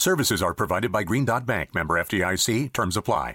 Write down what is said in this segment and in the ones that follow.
Services are provided by Green Dot Bank, member FDIC. Terms apply.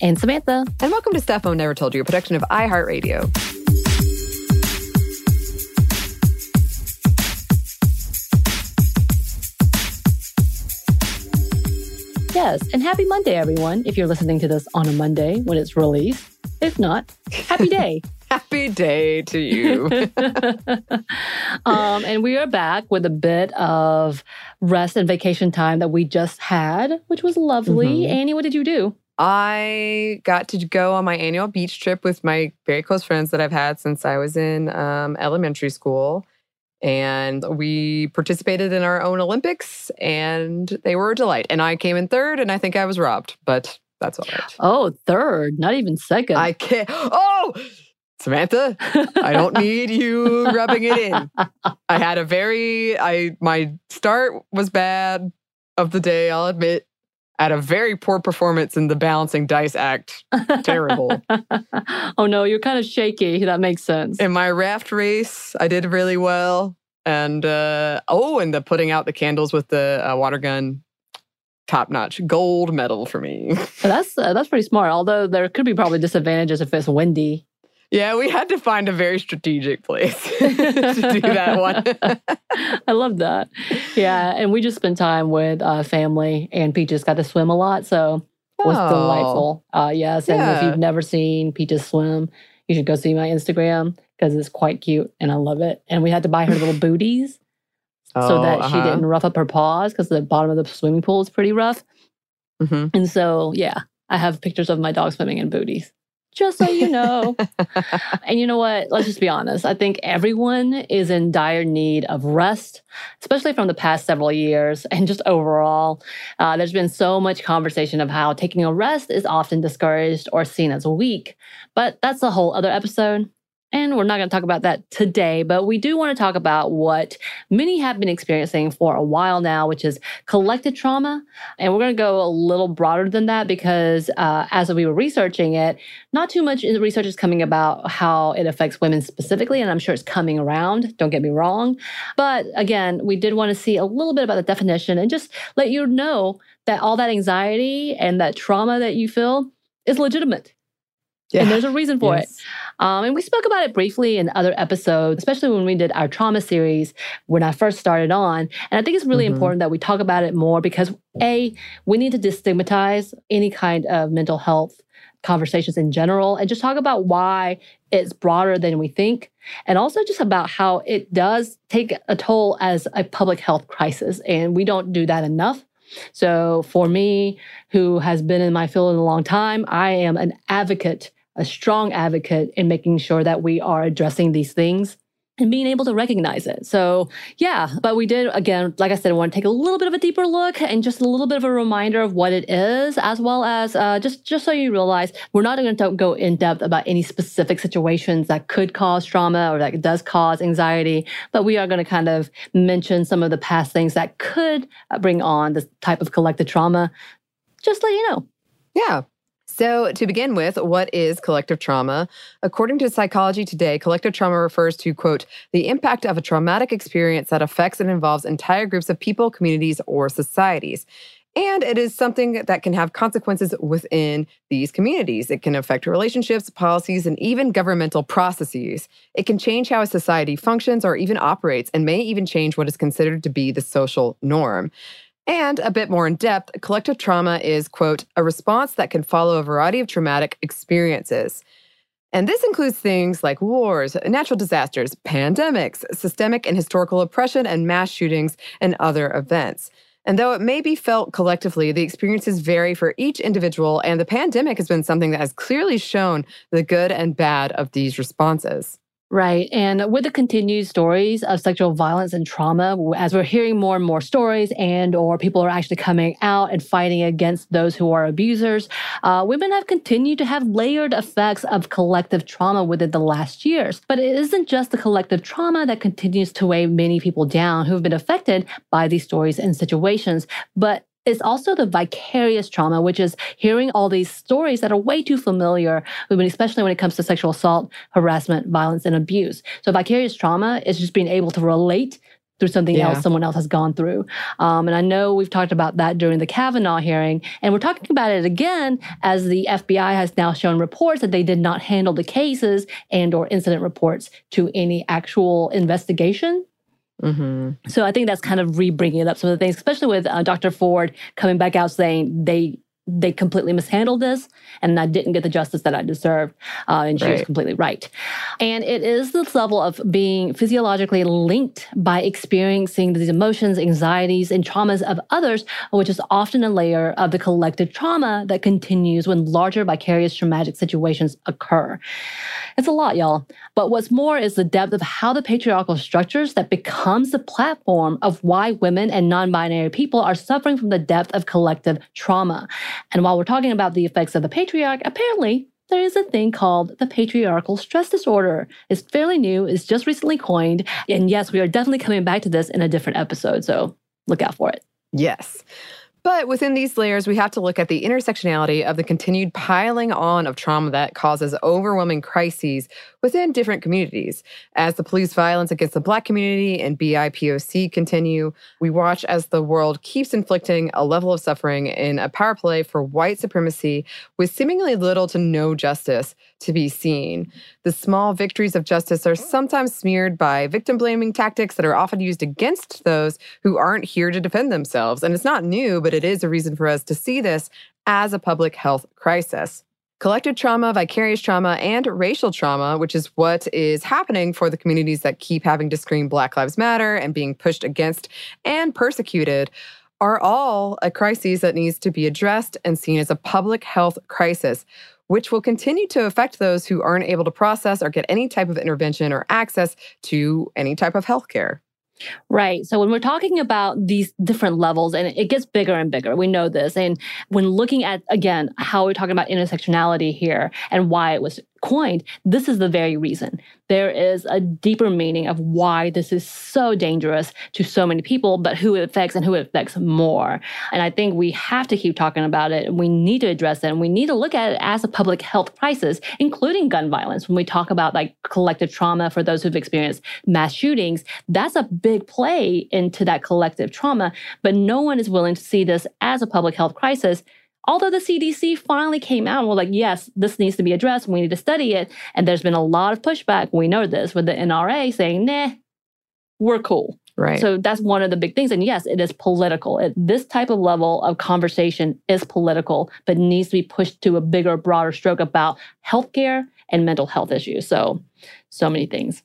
And Samantha. and welcome to Stuff Mom Never Told You, a production of iHeartRadio. Yes. And happy Monday, everyone. If you're listening to this on a Monday when it's released. If not, happy day. Happy day to you. um, and we are back with a bit of rest and vacation time that we just had, which was lovely. Mhm. Annie, what did you do? I got to go on my annual beach trip with my very close friends that I've had since I was in um, elementary school. And we participated in our own Olympics, and they were a delight. And I came in third, and I think I was robbed, but that's all right. Oh, third, not even second. I can't. Oh, Samantha, I don't need you rubbing it in. I had a very I my start was bad of the day, I'll admit. Had a very poor performance in the balancing dice act. Terrible. oh no, you're kind of shaky. That makes sense. in my raft race, I did really well. And uh oh, and the putting out the candles with the uh, water gun top notch gold medal for me. that's uh, that's pretty smart. Although there could be probably disadvantages if it's windy. Yeah, we had to find a very strategic place to do that one. I love that. Yeah, and we just spent time with uh, family, and Peaches got to swim a lot, so it was Oh. delightful. Uh, yes, and if you've never seen Peaches swim, you should go see my Instagram because it's quite cute, and I love it. And we had to buy her little booties so Oh, that she uh-huh. didn't rough up her paws because the bottom of the swimming pool is pretty rough. Mhm. And so, yeah, I have pictures of my dog swimming in booties. Just so you know. And you know what? Let's just be honest. I think everyone is in dire need of rest, especially from the past several years and just overall. Uh, there's been so much conversation of how taking a rest is often discouraged or seen as weak. But that's a whole other episode. And we're not going to talk about that today, but we do want to talk about what many have been experiencing for a while now, which is collective trauma. And we're going to go a little broader than that because uh, as we were researching it, not too much research is coming about how it affects women specifically, and I'm sure it's coming around. Don't get me wrong. But again, we did want to see a little bit about the definition and just let you know that all that anxiety and that trauma that you feel is legitimate. And there's a reason for it. Um, and we spoke about it briefly in other episodes, especially when we did our trauma series when I first started on. And I think it's really Mhm. important that we talk about it more because A, we need to destigmatize any kind of mental health conversations in general and just talk about why it's broader than we think. And also just about how it does take a toll as a public health crisis. And we don't do that enough. So for me, who has been in my field in a long time, I am an advocate, a strong advocate in making sure that we are addressing these things and being able to recognize it. So, yeah, but we did, again, like I said, want to take a little bit of a deeper look and just a little bit of a reminder of what it is, as well as uh, just, just so you realize we're not going to go in depth about any specific situations that could cause trauma or that does cause anxiety, but we are going to kind of mention some of the past things that could uh, bring on this type of collective trauma. Just let you know. Yeah. So, to begin with, what is collective trauma? According to Psychology Today, collective trauma refers to, quote, the impact of a traumatic experience that affects and involves entire groups of people, communities, or societies. And it is something that can have consequences within these communities. It can affect relationships, policies, and even governmental processes. It can change how a society functions or even operates, and may even change what is considered to be the social norm. And a bit more in depth, collective trauma is, quote, a response that can follow a variety of traumatic experiences. And this includes things like wars, natural disasters, pandemics, systemic and historical oppression, and mass shootings and other events. And though it may be felt collectively, the experiences vary for each individual, and the pandemic has been something that has clearly shown the good and bad of these responses. Right. And with the continued stories of sexual violence and trauma, as we're hearing more and more stories and or people are actually coming out and fighting against those who are abusers, uh, women have continued to have layered effects of collective trauma within the last years. But it isn't just the collective trauma that continues to weigh many people down who've been affected by these stories and situations, but it's also the vicarious trauma, which is hearing all these stories that are way too familiar, especially when it comes to sexual assault, harassment, violence, and abuse. So vicarious trauma is just being able to relate through something yeah. else someone else has gone through. Um, and I know we've talked about that during the Kavanaugh hearing, and we're talking about it again as the FBI has now shown reports that they did not handle the cases and or incident reports to any actual investigation. Mm-hmm. So I think that's kind of re-bringing it up some of the things, especially with uh, Dr. Ford coming back out saying they they completely mishandled this and I didn't get the justice that I deserved. Uh, and she right. was completely right. And it is this level of being physiologically linked by experiencing these emotions, anxieties, and traumas of others, which is often a layer of the collective trauma that continues when larger vicarious traumatic situations occur. It's a lot, y'all. But what's more is the depth of how the patriarchal structures that becomes the platform of why women and non-binary people are suffering from the depth of collective trauma. And while we're talking about the effects of the patriarch, apparently there is a thing called the patriarchal stress disorder. It's fairly new, it's just recently coined. And yes, we are definitely coming back to this in a different episode. So look out for it. Yes. But within these layers, we have to look at the intersectionality of the continued piling on of trauma that causes overwhelming crises within different communities. As the police violence against the Black community and BIPOC continue, we watch as the world keeps inflicting a level of suffering in a power play for white supremacy with seemingly little to no justice to be seen. The small victories of justice are sometimes smeared by victim blaming tactics that are often used against those who aren't here to defend themselves. And it's not new, but it is a reason for us to see this as a public health crisis. Collective trauma, vicarious trauma, and racial trauma, which is what is happening for the communities that keep having to scream Black Lives Matter and being pushed against and persecuted, are all a crisis that needs to be addressed and seen as a public health crisis, which will continue to affect those who aren't able to process or get any type of intervention or access to any type of health care. Right. So when we're talking about these different levels, and it gets bigger and bigger, we know this. And when looking at, again, how we're talking about intersectionality here and why it was coined, this is the very reason. There is a deeper meaning of why this is so dangerous to so many people, but who it affects and who it affects more. And I think we have to keep talking about it. We need to address it. And we need to look at it as a public health crisis, including gun violence. When we talk about like collective trauma for those who've experienced mass shootings, that's a big play into that collective trauma. But no one is willing to see this as a public health crisis Although the CDC finally came out and was like, yes, this needs to be addressed. We need to study it. And there's been a lot of pushback. We know this with the NRA saying, nah, we're cool. Right. So that's one of the big things. And yes, it is political. It, this type of level of conversation is political, but needs to be pushed to a bigger, broader stroke about healthcare and mental health issues. So, so many things.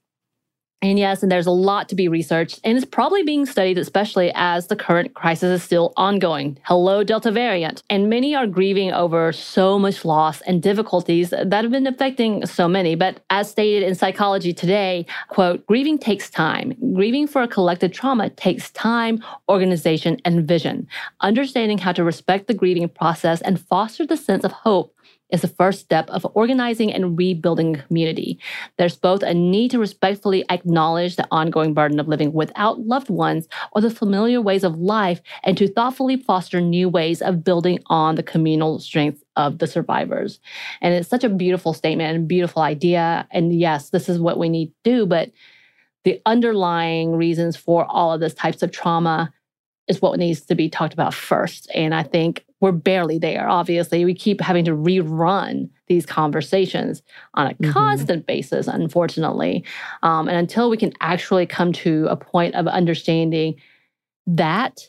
And yes, and there's a lot to be researched, and it's probably being studied, especially as the current crisis is still ongoing. Hello, Delta variant. And many are grieving over so much loss and difficulties that have been affecting so many. But as stated in Psychology Today, quote, grieving takes time. Grieving for a collective trauma takes time, organization, and vision. Understanding how to respect the grieving process and foster the sense of hope is the first step of organizing and rebuilding a community. There's both a need to respectfully acknowledge the ongoing burden of living without loved ones or the familiar ways of life and to thoughtfully foster new ways of building on the communal strength of the survivors. And it's such a beautiful statement and beautiful idea. And yes, this is what we need to do, but the underlying reasons for all of this types of trauma is what needs to be talked about first. And I think we're barely there. Obviously, we keep having to rerun these conversations on a mm-hmm. constant basis, unfortunately. Um, and until we can actually come to a point of understanding that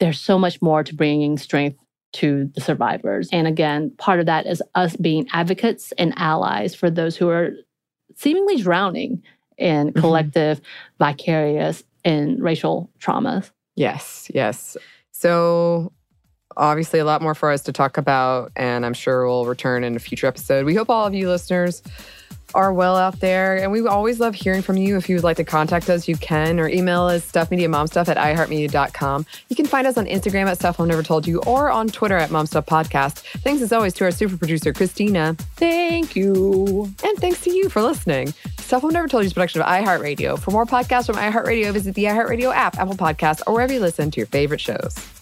there's so much more to bringing strength to the survivors. And again, part of that is us being advocates and allies for those who are seemingly drowning in mm-hmm. collective, mm-hmm. vicarious, and racial traumas. Yes, yes. So obviously a lot more for us to talk about, and I'm sure we'll return in a future episode. We hope all of you listeners are well out there. And we always love hearing from you. If you would like to contact us, you can, or email us stuffmediamomstuff at iheartmedia.com. You can find us on Instagram at Stuff Mom Never Told You or on Twitter at Momstuff Podcast. Thanks as always to our super producer, Christina. Thank you. And thanks to you for listening. Stuff Mom Never Told You is production of iHeartRadio. For more podcasts from iHeartRadio, visit the iHeartRadio app, Apple Podcasts, or wherever you listen to your favorite shows.